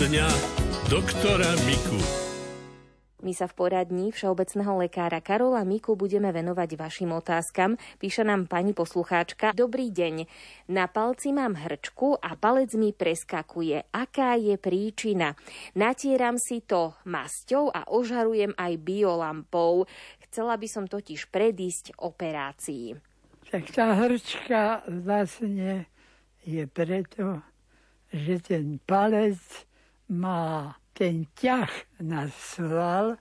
dňa doktora Miku. My sa v poradní všeobecného lekára Karola Miku budeme venovať vašim otázkam. Píše nám pani poslucháčka. Dobrý deň. Na palci mám hrčku a palec mi preskakuje. Aká je príčina? Natieram si to masťou a ožarujem aj biolampou. Chcela by som totiž predísť operácii. Tak tá hrčka vlastne je preto, že ten palec má ten ťah na sval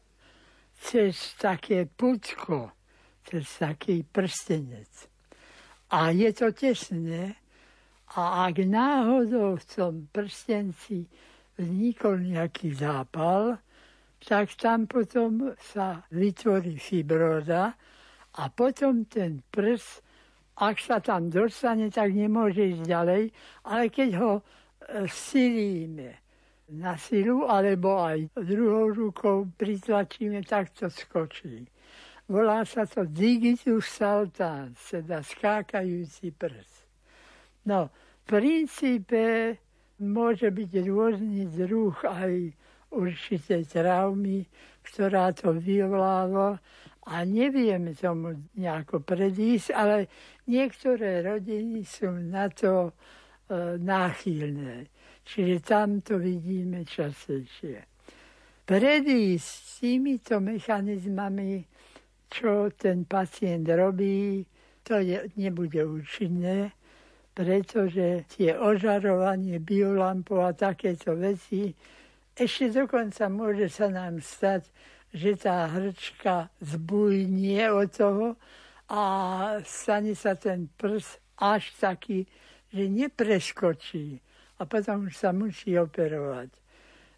cez také putko, cez taký prstenec. A je to tesné a ak náhodou v tom prstenci vznikol nejaký zápal, tak tam potom sa vytvorí fibroza a potom ten prs, ak sa tam dostane, tak nemôže ísť ďalej, ale keď ho e, silíme, na silu, alebo aj druhou rukou pritlačíme, tak to skočí. Volá sa to digitus saltans, teda skákajúci prst. No, v princípe môže byť rôzny druh aj určité traumy, ktorá to vyvoláva a nevieme tomu nejako predísť, ale niektoré rodiny sú na to e, náchylné. Čiže tam to vidíme častejšie. Predísť s týmito mechanizmami, čo ten pacient robí, to je, nebude účinné, pretože tie ožarovanie biolampov a takéto veci, ešte dokonca môže sa nám stať, že tá hrčka zbujnie od toho a stane sa ten prs až taký, že nepreskočí a potom už sa musí operovať.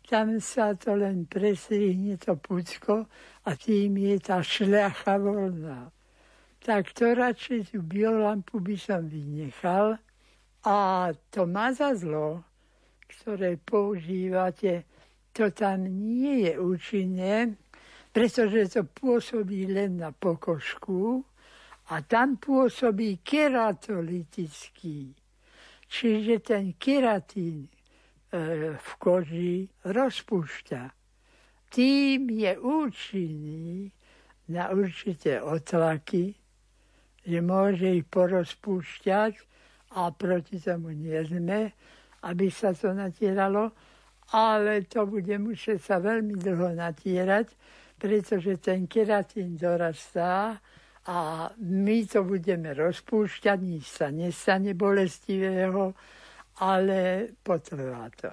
Tam sa to len prestrihne to pucko a tým je tá šľacha voľná. Tak to radšej tú biolampu by som vynechal a to mazadlo, ktoré používate, to tam nie je účinné, pretože to pôsobí len na pokožku a tam pôsobí keratolitický Čiže ten keratín e, v koži rozpúšťa. Tým je účinný na určité otlaky, že môže ich porozpúšťať a proti tomu nie sme, aby sa to natieralo, ale to bude musieť sa veľmi dlho natierať, pretože ten keratín dorastá a my to budeme rozpúšťať, nič sa nestane bolestivého, ale potrvá to.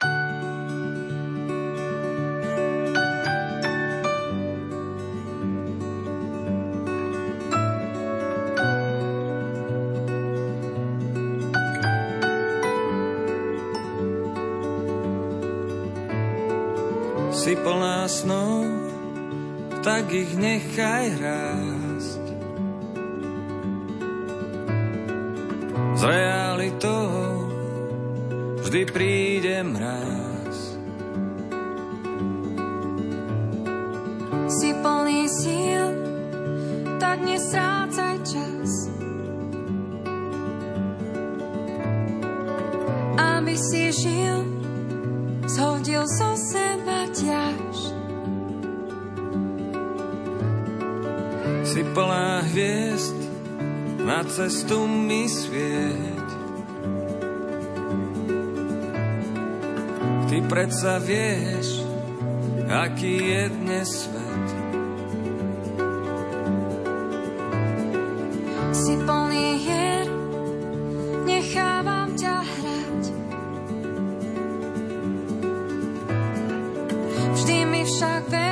Si plná snov, tak ich nechaj hrať s realitou vždy príde mráz. Si plný síl, tak nestrácaj čas. Aby si žil, zhodil so seba ťaž. Si plná hviezd, na cestu mi svieť. Ty predsa vieš, aký je dnes svet. Si plný hier, nechávam ťa hrať. Vždy mi však ver,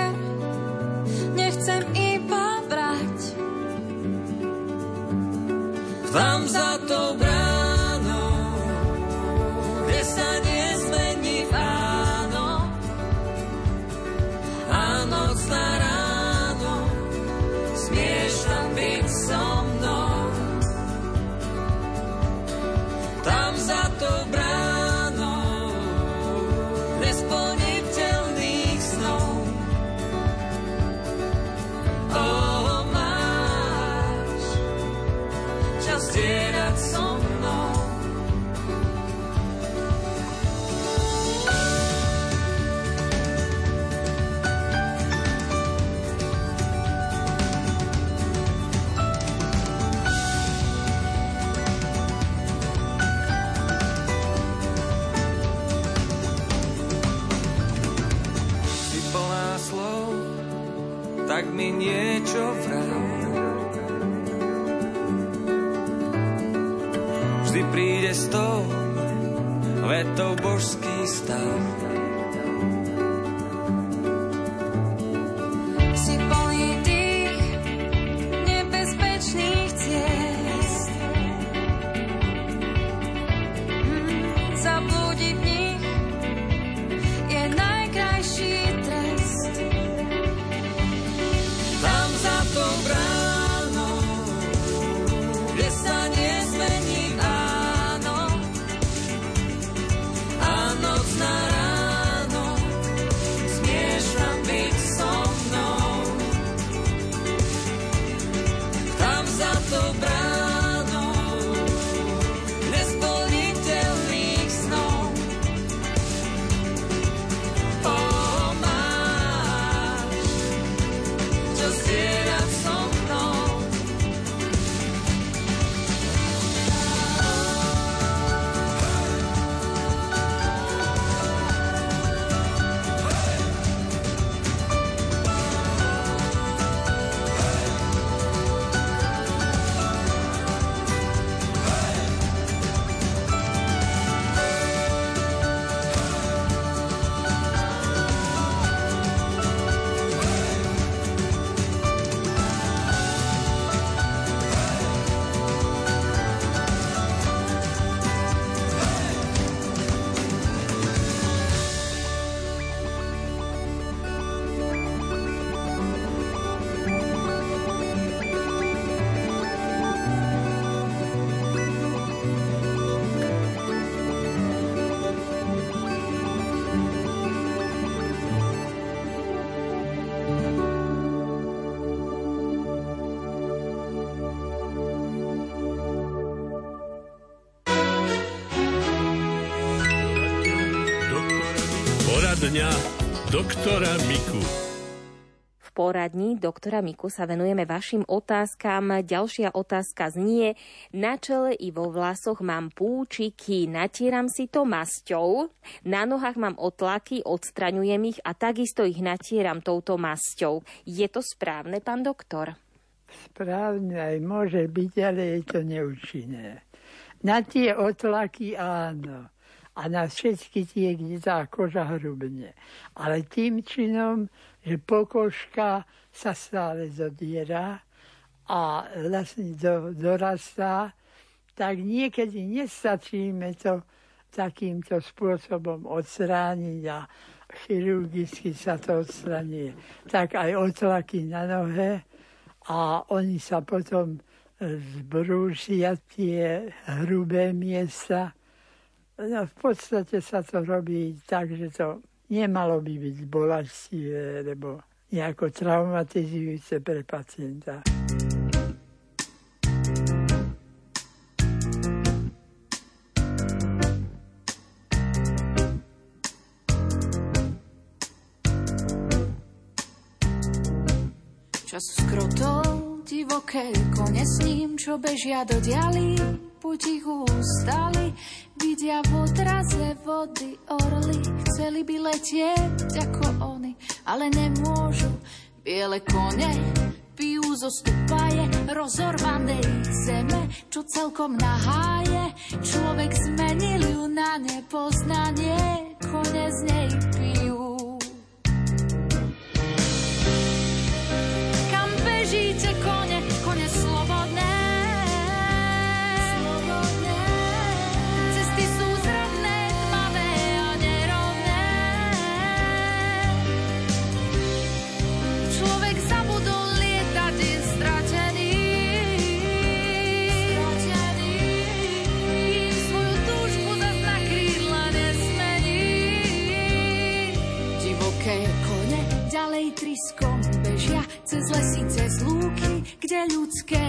didn't. Doktora Miku. V poradni doktora Miku sa venujeme vašim otázkam. Ďalšia otázka znie, na čele i vo vlasoch mám púčiky, natieram si to masťou, na nohách mám otlaky, odstraňujem ich a takisto ich natieram touto masťou. Je to správne, pán doktor? Správne aj môže byť, ale je to neúčinné. Na tie otlaky áno. A na všetky tie, kde tá koža hrubne. Ale tým činom, že pokožka sa stále zodiera a vlastne do, dorastá, tak niekedy nestačíme to takýmto spôsobom odstrániť a chirurgicky sa to odstraní. Tak aj otlaky na nohe a oni sa potom zbrúšia tie hrubé miesta. No, v podstate sa to robí tak, že to nemalo by byť bolestivé, lebo nejako traumatizujúce pre pacienta. Čas skrotol divoké kone s ním, čo bežia do dialy, potichu stali, vidia v odraze vody orly, chceli by letieť ako oni, ale nemôžu. Biele kone pijú zo stupaje rozorvanej zeme, čo celkom naháje. Človek zmenil ju na nepoznanie, kone z nej pijú. Ďalej triskom bežia cez lesy, cez lúky, kde ľudské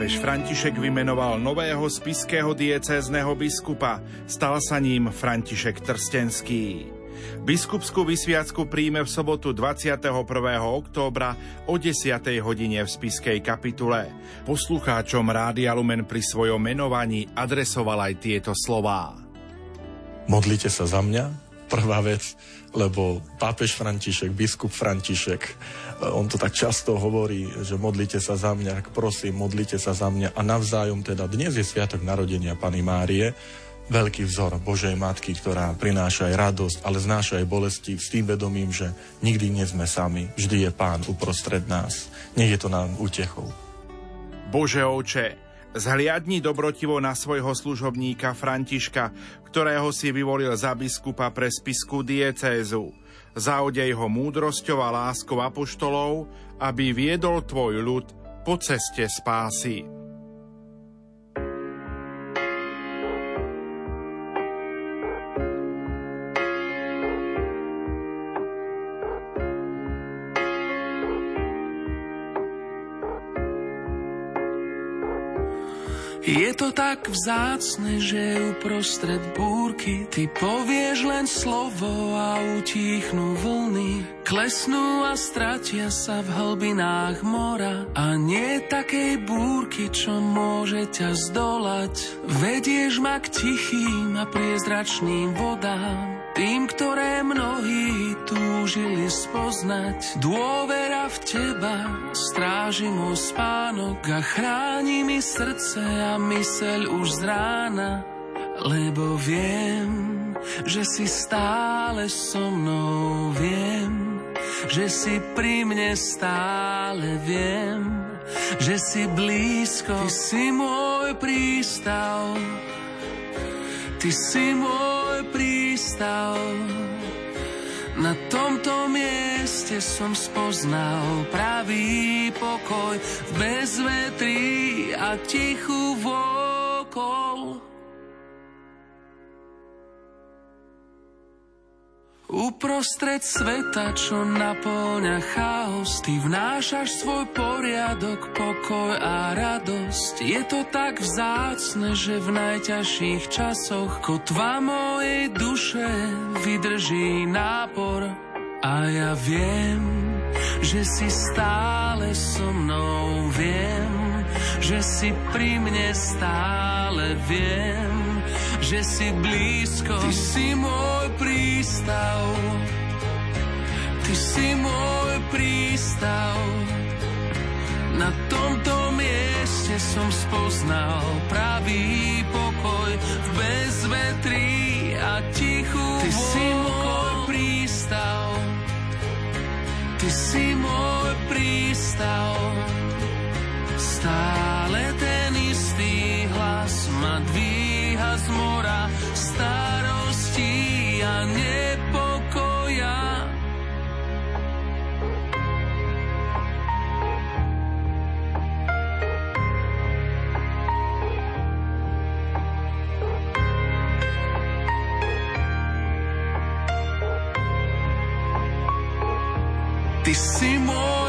Pápež František vymenoval nového spiského diecézneho biskupa. Stal sa ním František Trstenský. Biskupskú vysviacku príjme v sobotu 21. októbra o 10. hodine v spiskej kapitule. Poslucháčom Rádia Lumen pri svojom menovaní adresoval aj tieto slová. Modlite sa za mňa, prvá vec, lebo pápež František, biskup František, on to tak často hovorí, že modlite sa za mňa, prosím, modlite sa za mňa a navzájom teda dnes je sviatok narodenia Pany Márie, veľký vzor Božej Matky, ktorá prináša aj radosť, ale znáša aj bolesti s tým vedomím, že nikdy nie sme sami, vždy je Pán uprostred nás. Nech je to nám útechou. Bože oče, Zhliadni dobrotivo na svojho služobníka Františka, ktorého si vyvolil za biskupa pre spisku diecézu. Zaodej ho múdrosťou a láskou apoštolov, aby viedol tvoj ľud po ceste spásy. Je to tak vzácne, že uprostred búrky ty povieš len slovo a utichnú vlny. Klesnú a stratia sa v hlbinách mora a nie takej búrky, čo môže ťa zdolať. Vedieš ma k tichým a priezračným vodám spoznať. Dôvera v teba stráži môj spánok a chráni mi srdce a myseľ už z rána, lebo viem, že si stále so mnou, viem, že si pri mne stále. Viem, že si blízko, ty si môj prístav, ty si môj prístav. Na tomto mieste som spoznal pravý pokoj v bezvetrí a tichú vokol. Uprostred sveta, čo naplňa chaos, ty vnášaš svoj poriadok, pokoj a radosť. Je to tak vzácne, že v najťažších časoch kotva mojej duše vydrží nápor. A ja viem, že si stále so mnou, viem, že si pri mne stále viem že si blízko. Ty si môj prístav, ty si môj prístav. Na tomto mieste som spoznal pravý pokoj v bezvetrí a tichú Ty si môj prístav, ty si môj prístav. Stále ten istý hlas ma dvíha z mora starostí a nepokoja. Ty si môj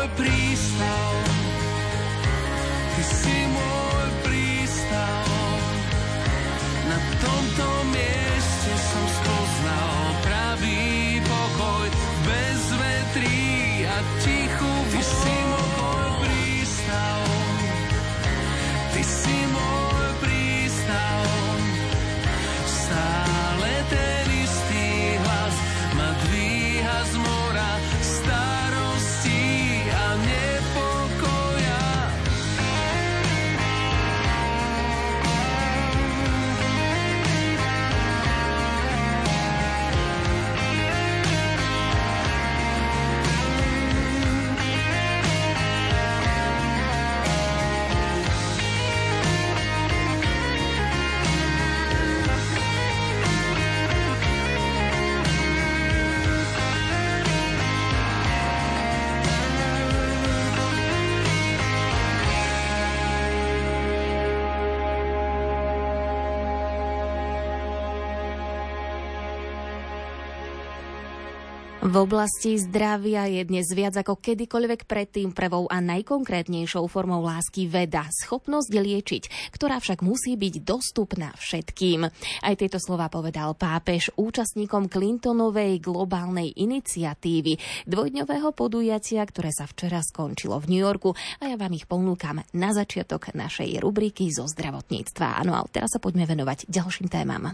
V oblasti zdravia je dnes viac ako kedykoľvek predtým prvou a najkonkrétnejšou formou lásky veda, schopnosť liečiť, ktorá však musí byť dostupná všetkým. Aj tieto slova povedal pápež účastníkom Clintonovej globálnej iniciatívy, dvojdňového podujatia, ktoré sa včera skončilo v New Yorku a ja vám ich ponúkam na začiatok našej rubriky zo zdravotníctva. Áno, ale teraz sa poďme venovať ďalším témam.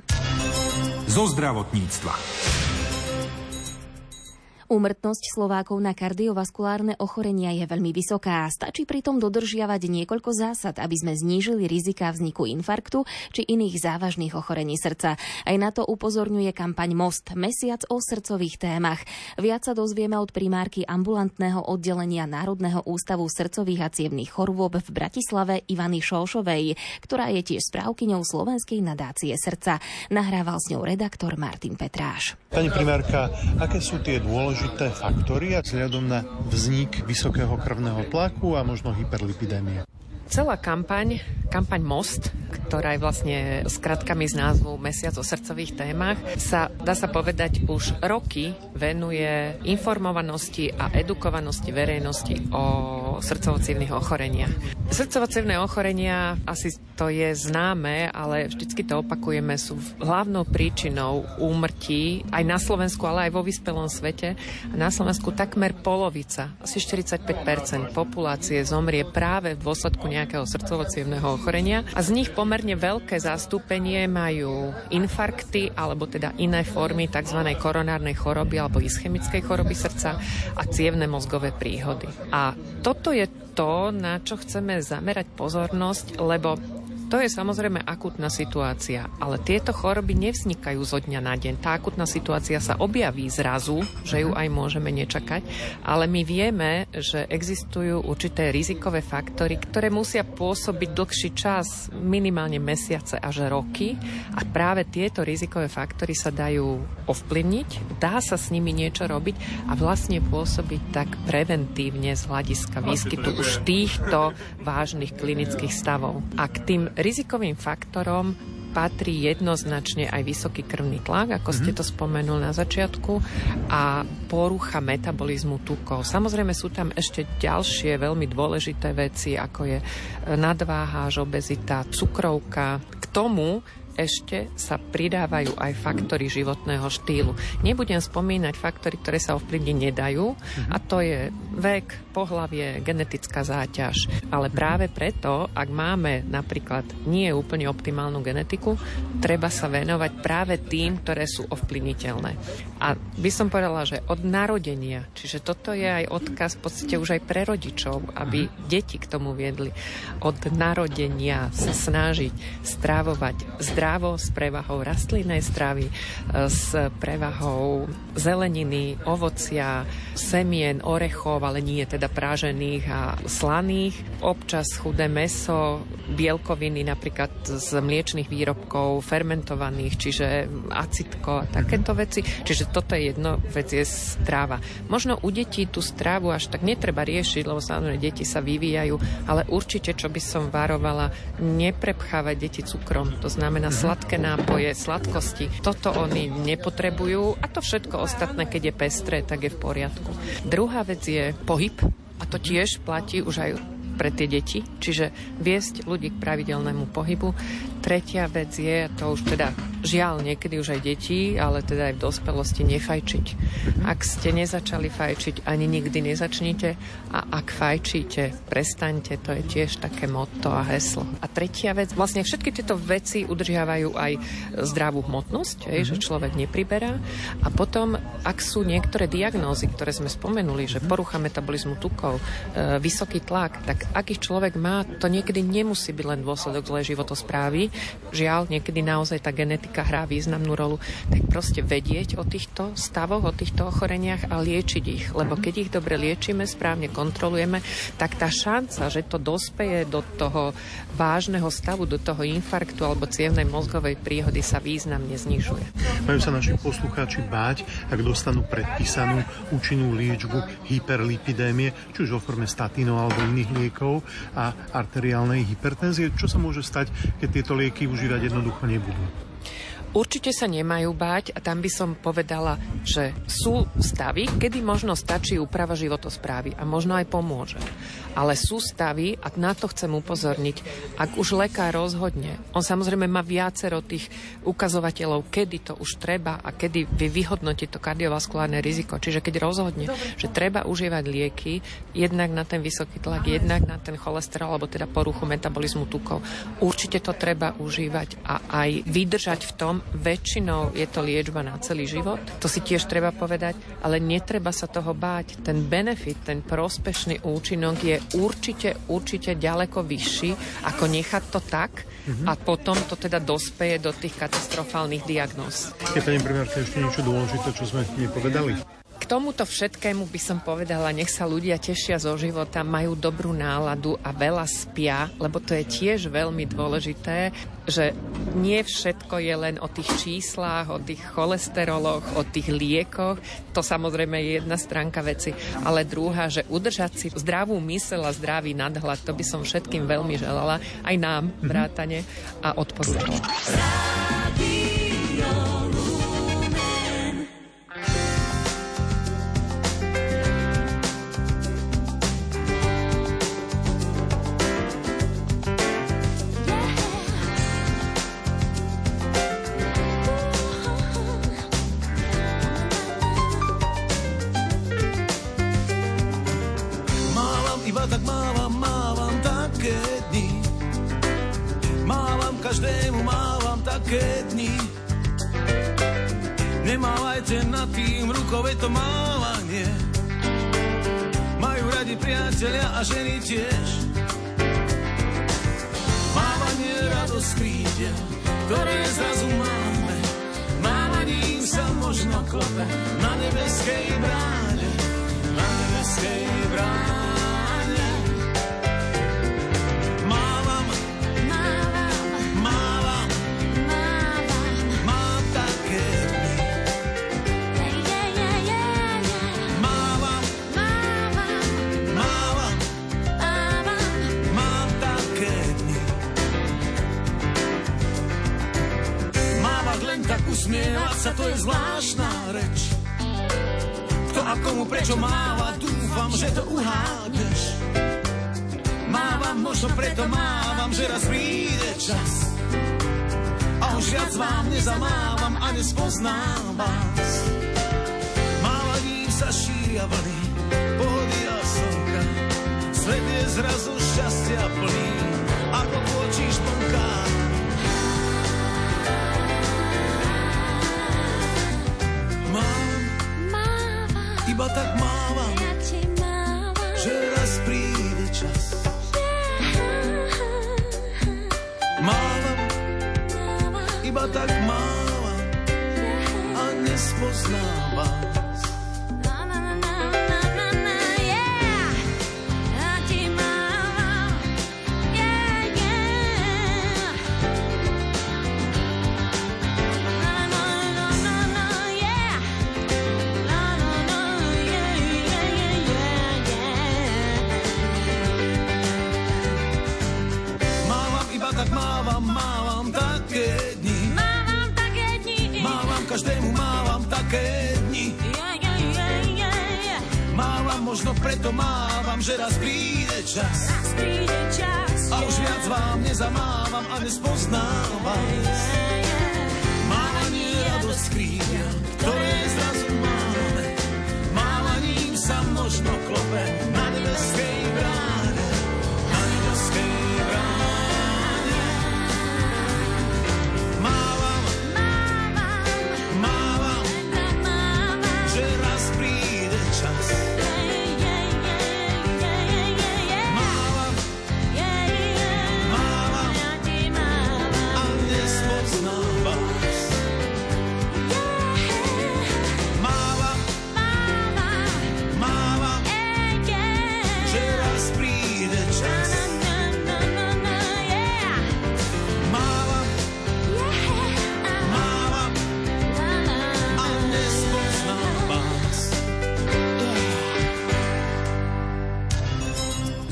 Zo zdravotníctva. Úmrtnosť Slovákov na kardiovaskulárne ochorenia je veľmi vysoká. Stačí pritom dodržiavať niekoľko zásad, aby sme znížili rizika vzniku infarktu či iných závažných ochorení srdca. Aj na to upozorňuje kampaň Most, mesiac o srdcových témach. Viac sa dozvieme od primárky ambulantného oddelenia Národného ústavu srdcových a cievných chorôb v Bratislave Ivany Šolšovej, ktorá je tiež správkyňou Slovenskej nadácie srdca. Nahrával s ňou redaktor Martin Petráš. Pani primárka, aké sú tie dôležité dôležité faktory a vzhľadom na vznik vysokého krvného tlaku a možno hyperlipidémie. Celá kampaň, kampaň Most, ktorá je vlastne skratkami z názvu Mesiac o srdcových témach, sa, dá sa povedať, už roky venuje informovanosti a edukovanosti verejnosti o srdcovo ochoreniach. srdcovo ochorenia, asi to je známe, ale vždycky to opakujeme, sú hlavnou príčinou úmrtí aj na Slovensku, ale aj vo vyspelom svete. Na Slovensku takmer polovica, asi 45% populácie zomrie práve v dôsledku nejakého srdcovo ochorenia a z nich pomerne veľké zastúpenie majú infarkty alebo teda iné formy tzv. koronárnej choroby alebo ischemickej choroby srdca a cievne mozgové príhody. A toto je to, na čo chceme zamerať pozornosť, lebo to je samozrejme akutná situácia, ale tieto choroby nevznikajú zo dňa na deň. Tá akutná situácia sa objaví zrazu, že ju aj môžeme nečakať, ale my vieme, že existujú určité rizikové faktory, ktoré musia pôsobiť dlhší čas, minimálne mesiace až roky a práve tieto rizikové faktory sa dajú ovplyvniť, dá sa s nimi niečo robiť a vlastne pôsobiť tak preventívne z hľadiska výskytu už týchto vážnych klinických stavov. A k tým rizikovým faktorom patrí jednoznačne aj vysoký krvný tlak, ako ste mhm. to spomenul na začiatku, a porucha metabolizmu tukov. Samozrejme sú tam ešte ďalšie veľmi dôležité veci, ako je nadváha, obezita, cukrovka. K tomu ešte sa pridávajú aj faktory životného štýlu. Nebudem spomínať faktory, ktoré sa ovplyvniť nedajú mm-hmm. a to je vek, pohlavie, genetická záťaž. Ale práve preto, ak máme napríklad nie úplne optimálnu genetiku, treba sa venovať práve tým, ktoré sú ovplyvniteľné. A by som povedala, že od narodenia, čiže toto je aj odkaz v podstate už aj pre rodičov, aby mhm. deti k tomu viedli. Od narodenia sa snažiť strávovať zdravie zdravo s prevahou rastlinnej stravy, e, s prevahou zeleniny, ovocia, semien, orechov, ale nie teda prážených a slaných. Občas chudé meso, bielkoviny napríklad z mliečných výrobkov, fermentovaných, čiže acitko a takéto veci. Čiže toto je jedno vec, je stráva. Možno u detí tú strávu až tak netreba riešiť, lebo samozrejme deti sa vyvíjajú, ale určite, čo by som varovala, neprepchávať deti cukrom. To znamená sladké nápoje, sladkosti. Toto oni nepotrebujú a to všetko ostatné, keď je pestré, tak je v poriadku. Druhá vec je pohyb, a to tiež platí už aj pre tie deti, čiže viesť ľudí k pravidelnému pohybu. Tretia vec je, to už teda žiaľ niekedy už aj deti, ale teda aj v dospelosti nefajčiť. Ak ste nezačali fajčiť, ani nikdy nezačnite a ak fajčíte, prestaňte, to je tiež také motto a heslo. A tretia vec, vlastne všetky tieto veci udržiavajú aj zdravú hmotnosť, mm-hmm. že človek nepriberá a potom, ak sú niektoré diagnózy, ktoré sme spomenuli, že porucha metabolizmu tukov, e, vysoký tlak, tak ak ich človek má, to niekedy nemusí byť len dôsledok zlej životosprávy. Žiaľ, niekedy naozaj tá genetika hrá významnú rolu. Tak proste vedieť o týchto stavoch, o týchto ochoreniach a liečiť ich. Lebo keď ich dobre liečíme, správne kontrolujeme, tak tá šanca, že to dospeje do toho vážneho stavu, do toho infarktu alebo cievnej mozgovej príhody sa významne znižuje. Majú sa naši poslucháči báť, ak dostanú predpísanú účinnú liečbu hyperlipidémie, či už vo forme statínov alebo iných liekov a arteriálnej hypertenzie. Čo sa môže stať, keď tieto lieky užívať jednoducho nebudú? Určite sa nemajú báť a tam by som povedala, že sú stavy, kedy možno stačí úprava životosprávy a možno aj pomôže. Ale sú stavy, a na to chcem upozorniť, ak už lekár rozhodne, on samozrejme má viacero tých ukazovateľov, kedy to už treba a kedy vy vyhodnotiť to kardiovaskulárne riziko. Čiže keď rozhodne, že treba užívať lieky, jednak na ten vysoký tlak, jednak na ten cholesterol, alebo teda poruchu metabolizmu tukov, určite to treba užívať a aj vydržať v tom, väčšinou je to liečba na celý život, to si tiež treba povedať, ale netreba sa toho báť. Ten benefit, ten prospešný účinok je určite, určite ďaleko vyšší, ako nechať to tak mm-hmm. a potom to teda dospeje do tých katastrofálnych diagnóz. Je pani ešte niečo dôležité, čo sme nepovedali? Tomuto všetkému by som povedala, nech sa ľudia tešia zo života, majú dobrú náladu a veľa spia, lebo to je tiež veľmi dôležité, že nie všetko je len o tých číslach, o tých cholesteroloch, o tých liekoch. To samozrejme je jedna stránka veci, ale druhá, že udržať si zdravú mysel a zdravý nadhľad, to by som všetkým veľmi želala, aj nám vrátane a odpovedala. a ženy tiež. Mávanie radosť príde, ktoré zrazu máme. Mávaním sa možno klope na nebeskej bráne, na nebeskej bráne. Usmievať sa to je zvláštna reč. Kto a komu prečo máva, dúfam, že to uhádneš. Mávam, možno preto mávam, že raz príde čas. A už viac vám nezamávam a nespoznám vás. Mávaním sa šíria vlny, pohody a slnka. Svet je zrazu šťastia plný, ako pôčíš plnká. Iba tak mávam, ja mávam. že raz príde čas. Mávam, iba tak mávam a nespoznávam. Preto mávam, že raz príde čas. Raz príde čas a už viac vám nezamávam a nespoznám vás. Mávanie radosť kríňa, ktoré zrazu máme. Mávaním sa možno klope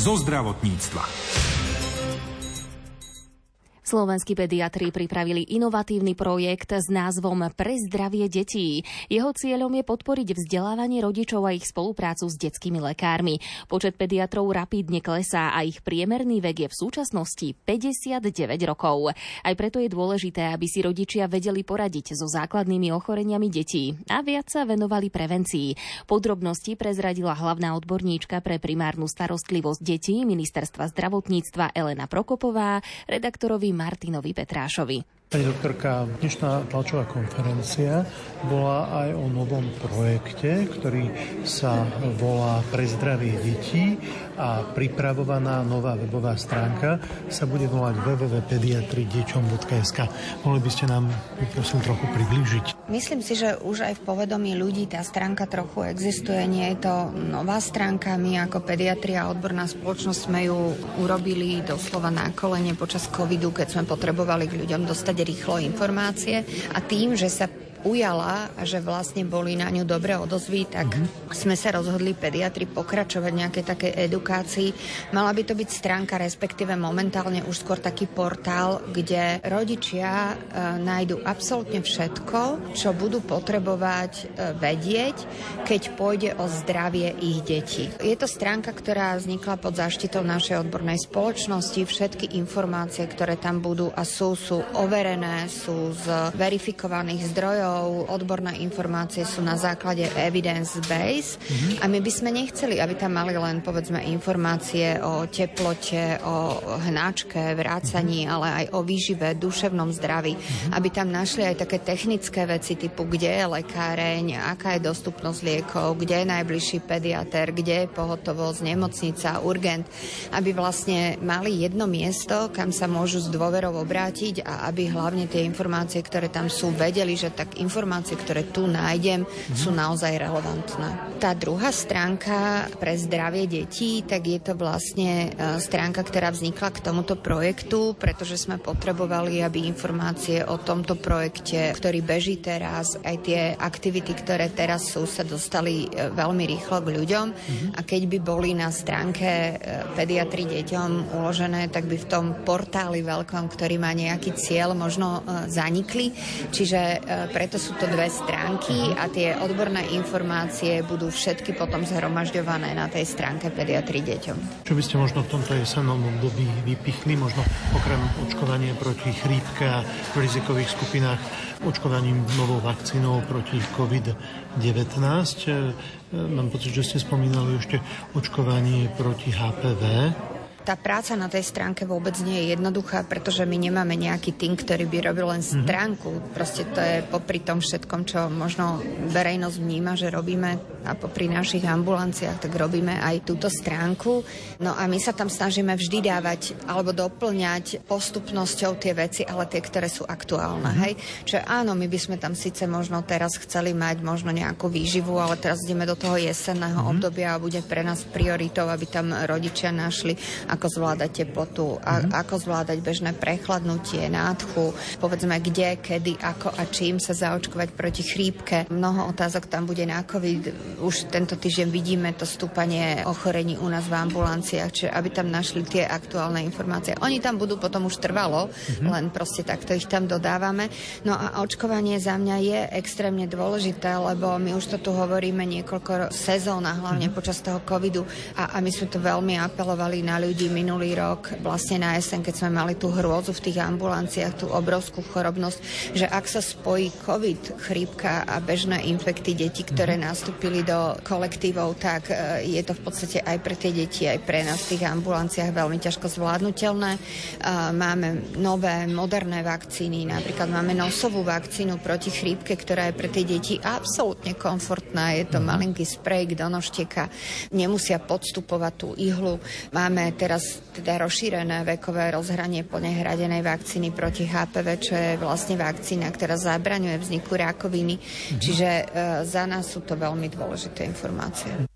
zo zdravotníctva. Slovenskí pediatri pripravili inovatívny projekt s názvom Pre zdravie detí. Jeho cieľom je podporiť vzdelávanie rodičov a ich spoluprácu s detskými lekármi. Počet pediatrov rapídne klesá a ich priemerný vek je v súčasnosti 59 rokov. Aj preto je dôležité, aby si rodičia vedeli poradiť so základnými ochoreniami detí a viac sa venovali prevencii. Podrobnosti prezradila hlavná odborníčka pre primárnu starostlivosť detí ministerstva zdravotníctva Elena Prokopová, redaktorovi Martinovi Petrášovi. Pani doktorka, dnešná tlačová konferencia bola aj o novom projekte, ktorý sa volá Pre zdravie detí a pripravovaná nová webová stránka sa bude volať www.pediatrideťom.sk. Mohli by ste nám, prosím, trochu priblížiť? Myslím si, že už aj v povedomí ľudí tá stránka trochu existuje. Nie je to nová stránka. My ako pediatria a odborná spoločnosť sme ju urobili doslova na kolene počas covidu, keď sme potrebovali k ľuďom dostať rýchlo informácie a tým, že sa ujala a že vlastne boli na ňu dobré odozvy, tak uh-huh. sme sa rozhodli pediatri pokračovať nejakej takej edukácii. Mala by to byť stránka, respektíve momentálne už skôr taký portál, kde rodičia e, nájdu absolútne všetko, čo budú potrebovať e, vedieť, keď pôjde o zdravie ich detí. Je to stránka, ktorá vznikla pod záštitou našej odbornej spoločnosti. Všetky informácie, ktoré tam budú a sú, sú overené, sú z verifikovaných zdrojov, zdrojov, odborné informácie sú na základe evidence base mm-hmm. a my by sme nechceli, aby tam mali len povedzme informácie o teplote, o hnáčke, vrácaní, mm-hmm. ale aj o výžive, duševnom zdraví, mm-hmm. aby tam našli aj také technické veci typu, kde je lekáreň, aká je dostupnosť liekov, kde je najbližší pediater, kde je pohotovosť, nemocnica, urgent, aby vlastne mali jedno miesto, kam sa môžu s dôverou obrátiť a aby hlavne tie informácie, ktoré tam sú, vedeli, že tak informácie, ktoré tu nájdem, mm-hmm. sú naozaj relevantné. Tá druhá stránka pre zdravie detí, tak je to vlastne e, stránka, ktorá vznikla k tomuto projektu, pretože sme potrebovali, aby informácie o tomto projekte, ktorý beží teraz, aj tie aktivity, ktoré teraz sú, sa dostali e, veľmi rýchlo k ľuďom. Mm-hmm. A keď by boli na stránke e, pediatri deťom uložené, tak by v tom portáli veľkom, ktorý má nejaký cieľ, možno zanikli. Čiže preto preto sú to dve stránky a tie odborné informácie budú všetky potom zhromažďované na tej stránke pediatri deťom. Čo by ste možno v tomto jesennom období vypichli, možno okrem očkovania proti chrípke a v rizikových skupinách očkovaním novou vakcínou proti COVID-19. E, mám pocit, že ste spomínali ešte očkovanie proti HPV. Tá práca na tej stránke vôbec nie je jednoduchá, pretože my nemáme nejaký tým, ktorý by robil len mhm. stránku. Mm-hmm. Proste to je popri tom všetkom, čo možno verejnosť vníma, že robíme a popri našich ambulanciách, tak robíme aj túto stránku. No a my sa tam snažíme vždy dávať alebo doplňať postupnosťou tie veci, ale tie, ktoré sú aktuálne. Mm-hmm. Hej? Čiže áno, my by sme tam síce možno teraz chceli mať možno nejakú výživu, ale teraz ideme do toho jesenného mm-hmm. obdobia a bude pre nás prioritou, aby tam rodičia našli ako zvládať teplotu, a, mm-hmm. ako zvládať bežné prechladnutie, nádchu, povedzme kde, kedy, ako a čím sa zaočkovať proti chrípke. Mnoho otázok tam bude na COVID. Už tento týždeň vidíme to stúpanie ochorení u nás v ambulanciách, čiže aby tam našli tie aktuálne informácie. Oni tam budú potom už trvalo, mm-hmm. len proste takto ich tam dodávame. No a očkovanie za mňa je extrémne dôležité, lebo my už to tu hovoríme niekoľko sezón a hlavne mm-hmm. počas toho covidu a, a my sme to veľmi apelovali na ľudí, ľudí minulý rok, vlastne na jeseň, keď sme mali tú hrôzu v tých ambulanciách, tú obrovskú chorobnosť, že ak sa spojí COVID, chrípka a bežné infekty detí, ktoré mm-hmm. nastúpili do kolektívov, tak e, je to v podstate aj pre tie deti, aj pre nás v tých ambulanciách veľmi ťažko zvládnutelné. E, máme nové, moderné vakcíny, napríklad máme nosovú vakcínu proti chrípke, ktorá je pre tie deti absolútne komfortná. Je to mm-hmm. malinký sprejk do nožteka, nemusia podstupovať tú ihlu. Máme teraz teraz teda rozšírené vekové rozhranie plne hradenej vakcíny proti HPV, čo je vlastne vakcína, ktorá zabraňuje vzniku rakoviny. Mm-hmm. Čiže e, za nás sú to veľmi dôležité informácie.